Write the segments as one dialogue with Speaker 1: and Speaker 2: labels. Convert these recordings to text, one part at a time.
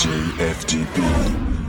Speaker 1: JFGB.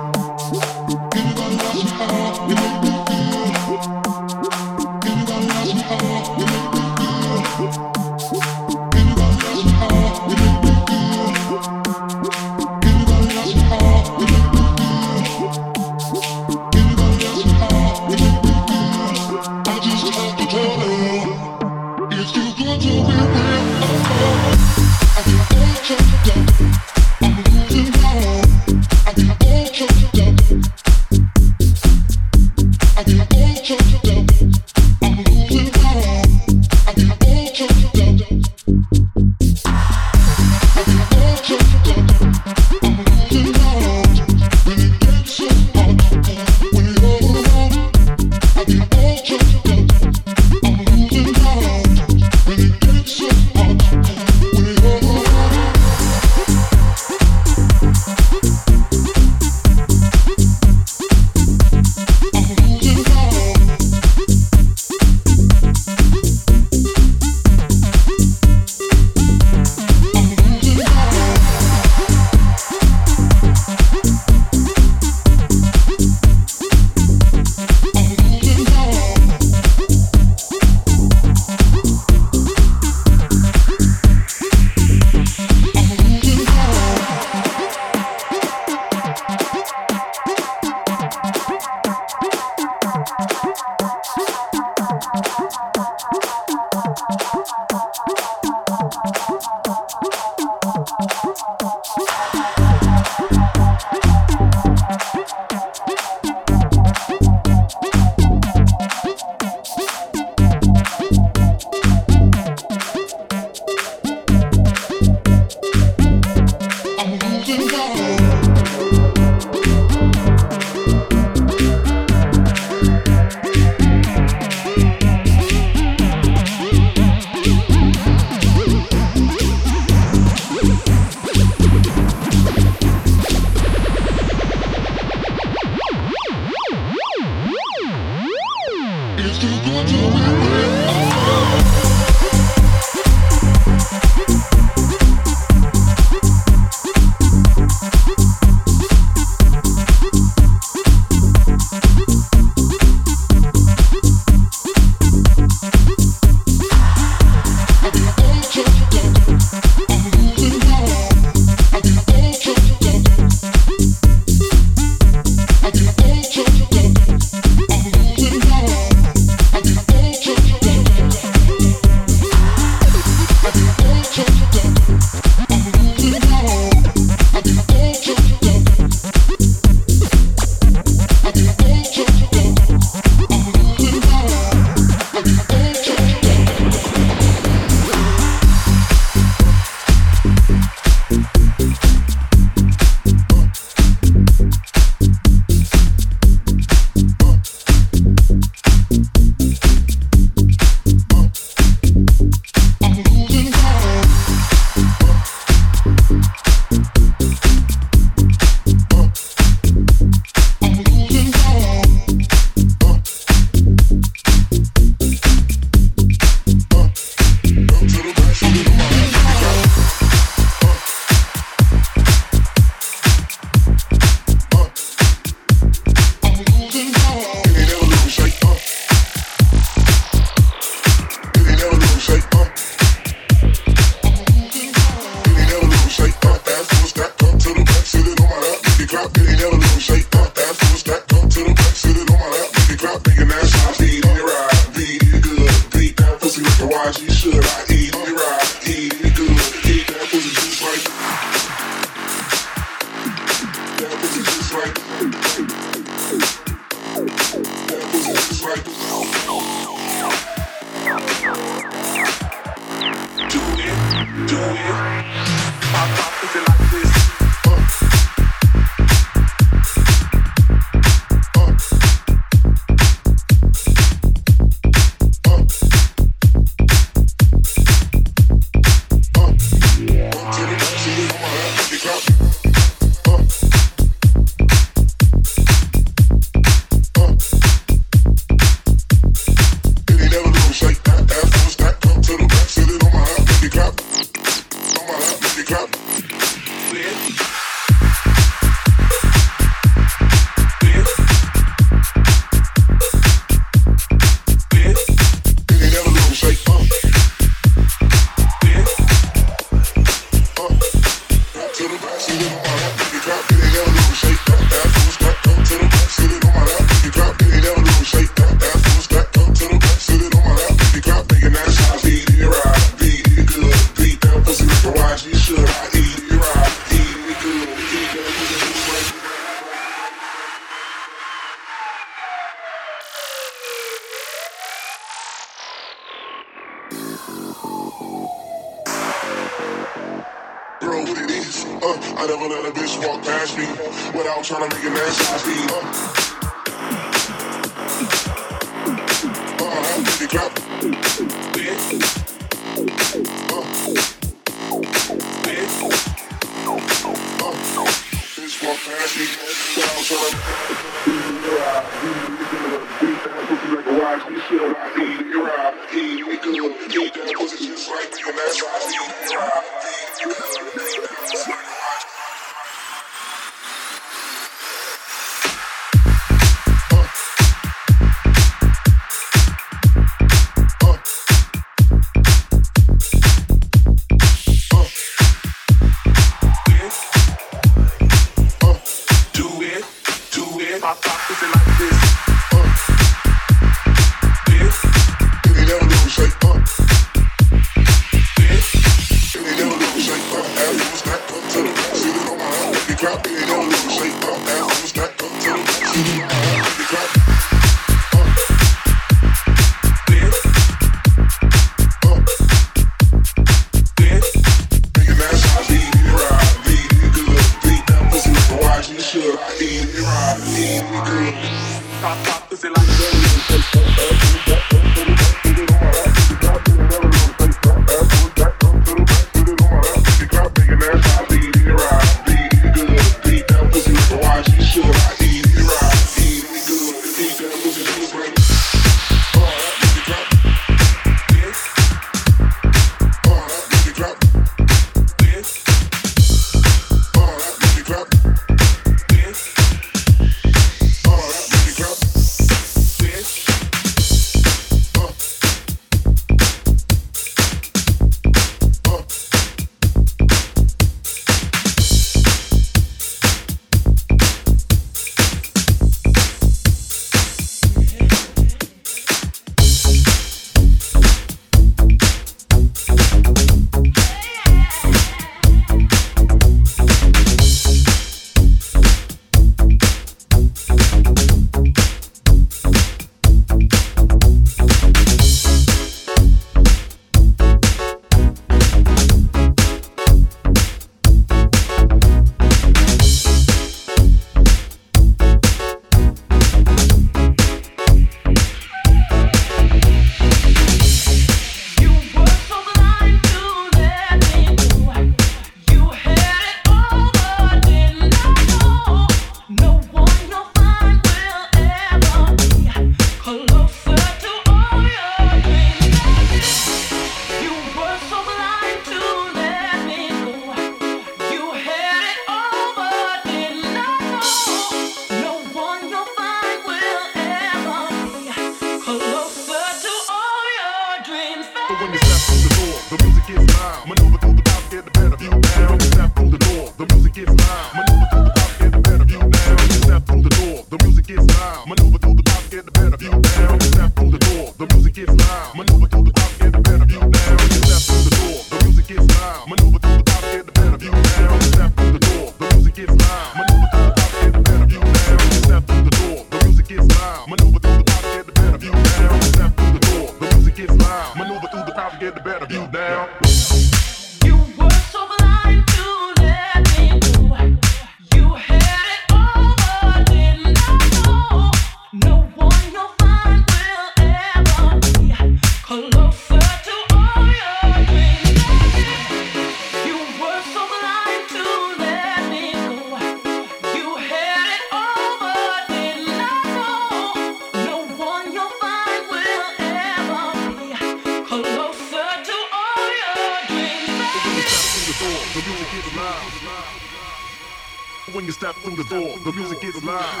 Speaker 2: When you step through the door, the music gets loud.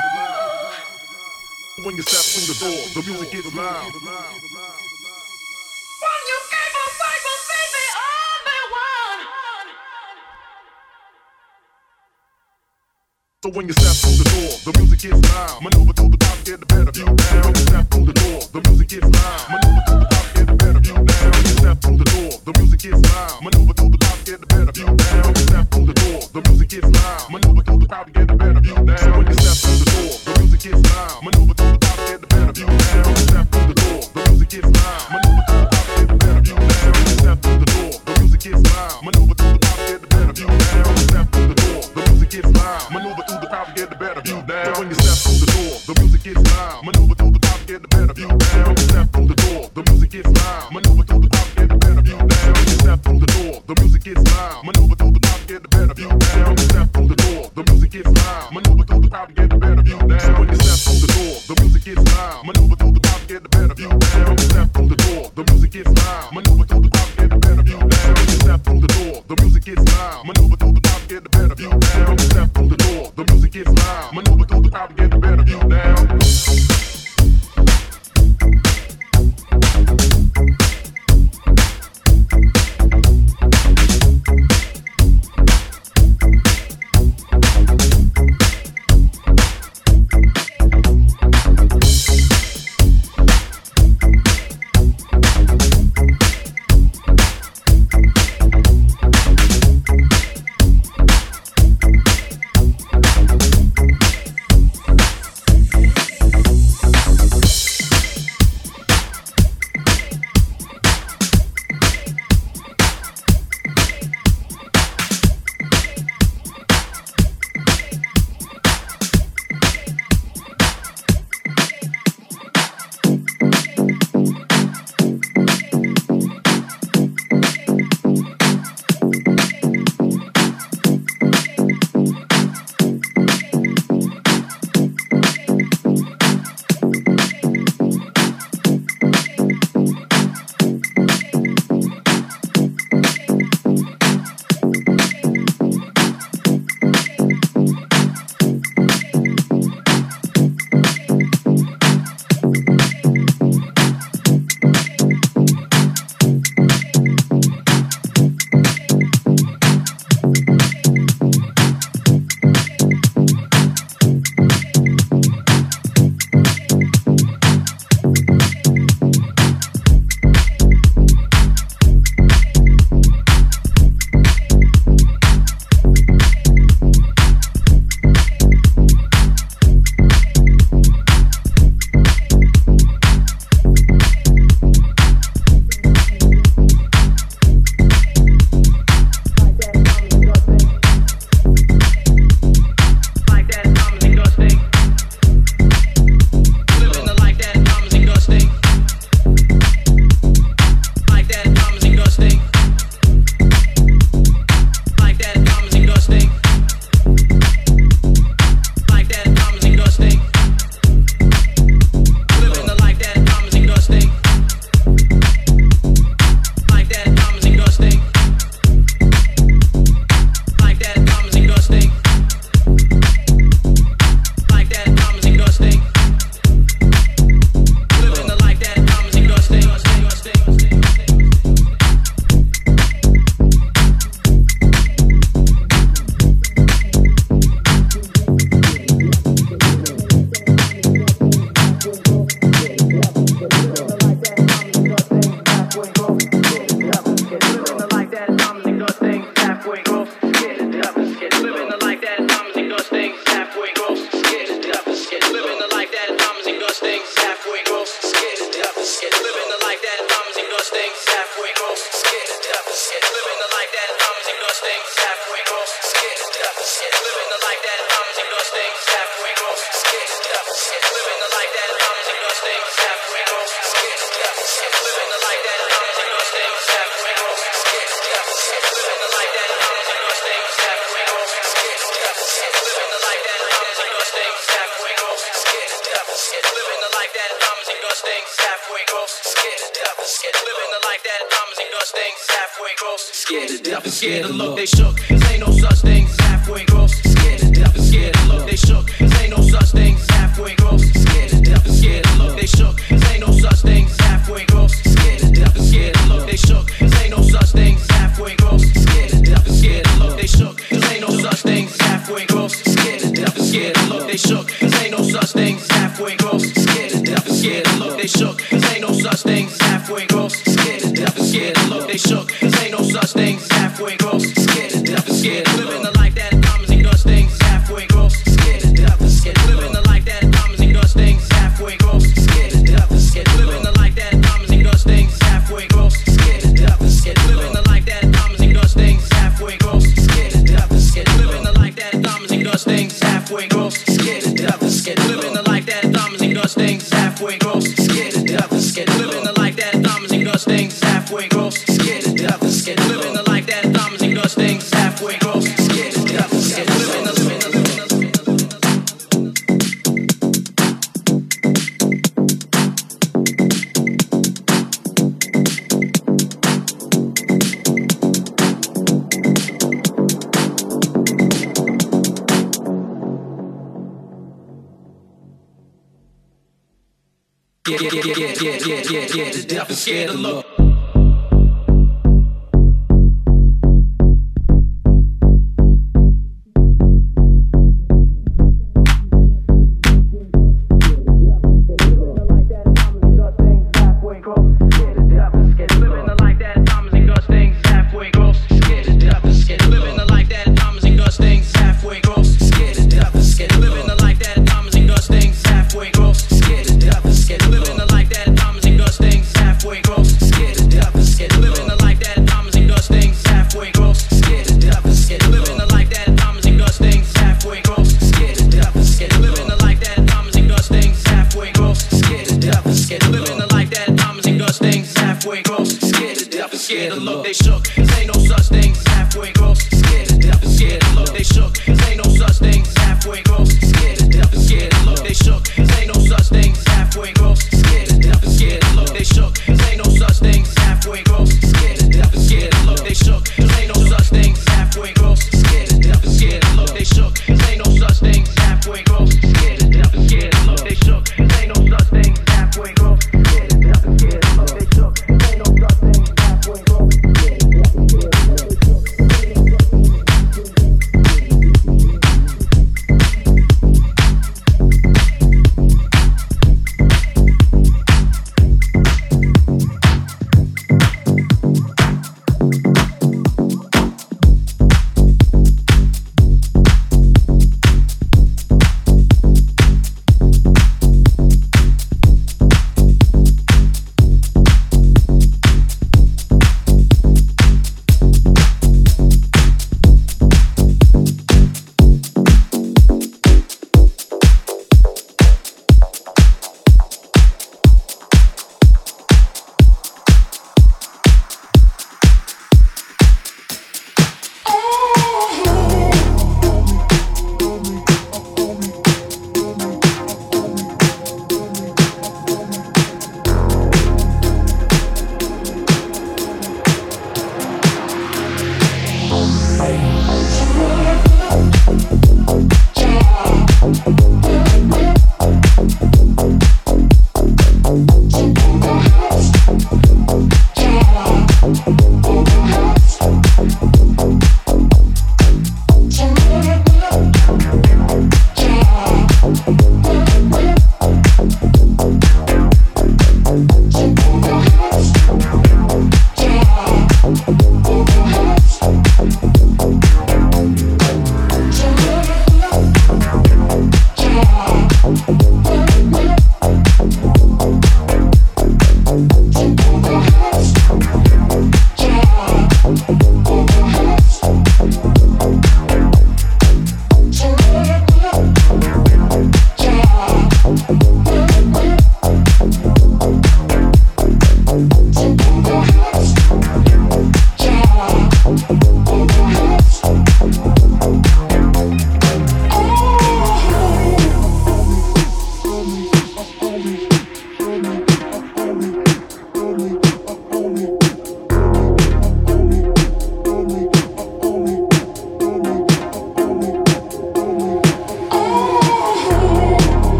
Speaker 2: When you step through the door, the music gets loud. So when you step through the door, the music gets loud. Maneuver through the the music gets loud. Maneuver through the top, get the better view down. Step the door, the music gets loud. Maneuver through the get the better down. Step the door, the music gets loud. Maneuver through the get the better down. Step the door, the music gets loud. Maneuver through the get the better down. Step the door, the music gets loud. Maneuver through the get better down. Step the door, the music gets loud. Maneuver through the get better down. Step through the door, gets loud. Maneuver through the top, get the better view down. When you step through the door, the music gets loud. Maneuver through the top, get the better view down. When you step through the door, the music gets loud. Maneuver through the top, get the better view down. When you step through the door, the music gets loud. Maneuver through the top, get the better view down. When you step through the door, the music gets loud. Maneuver through the top, get the better view down. When you step through the door, the music gets loud. Maneuver through the top, get the better view down. When you step through the door, the music gets loud. Maneuver through the top, get the better view down. Step through the door, the music gets loud. Maneuver through the top, get the better view down. Step through the door, the music gets loud. Maneuver through the top, get the better view down.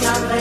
Speaker 3: Gracias.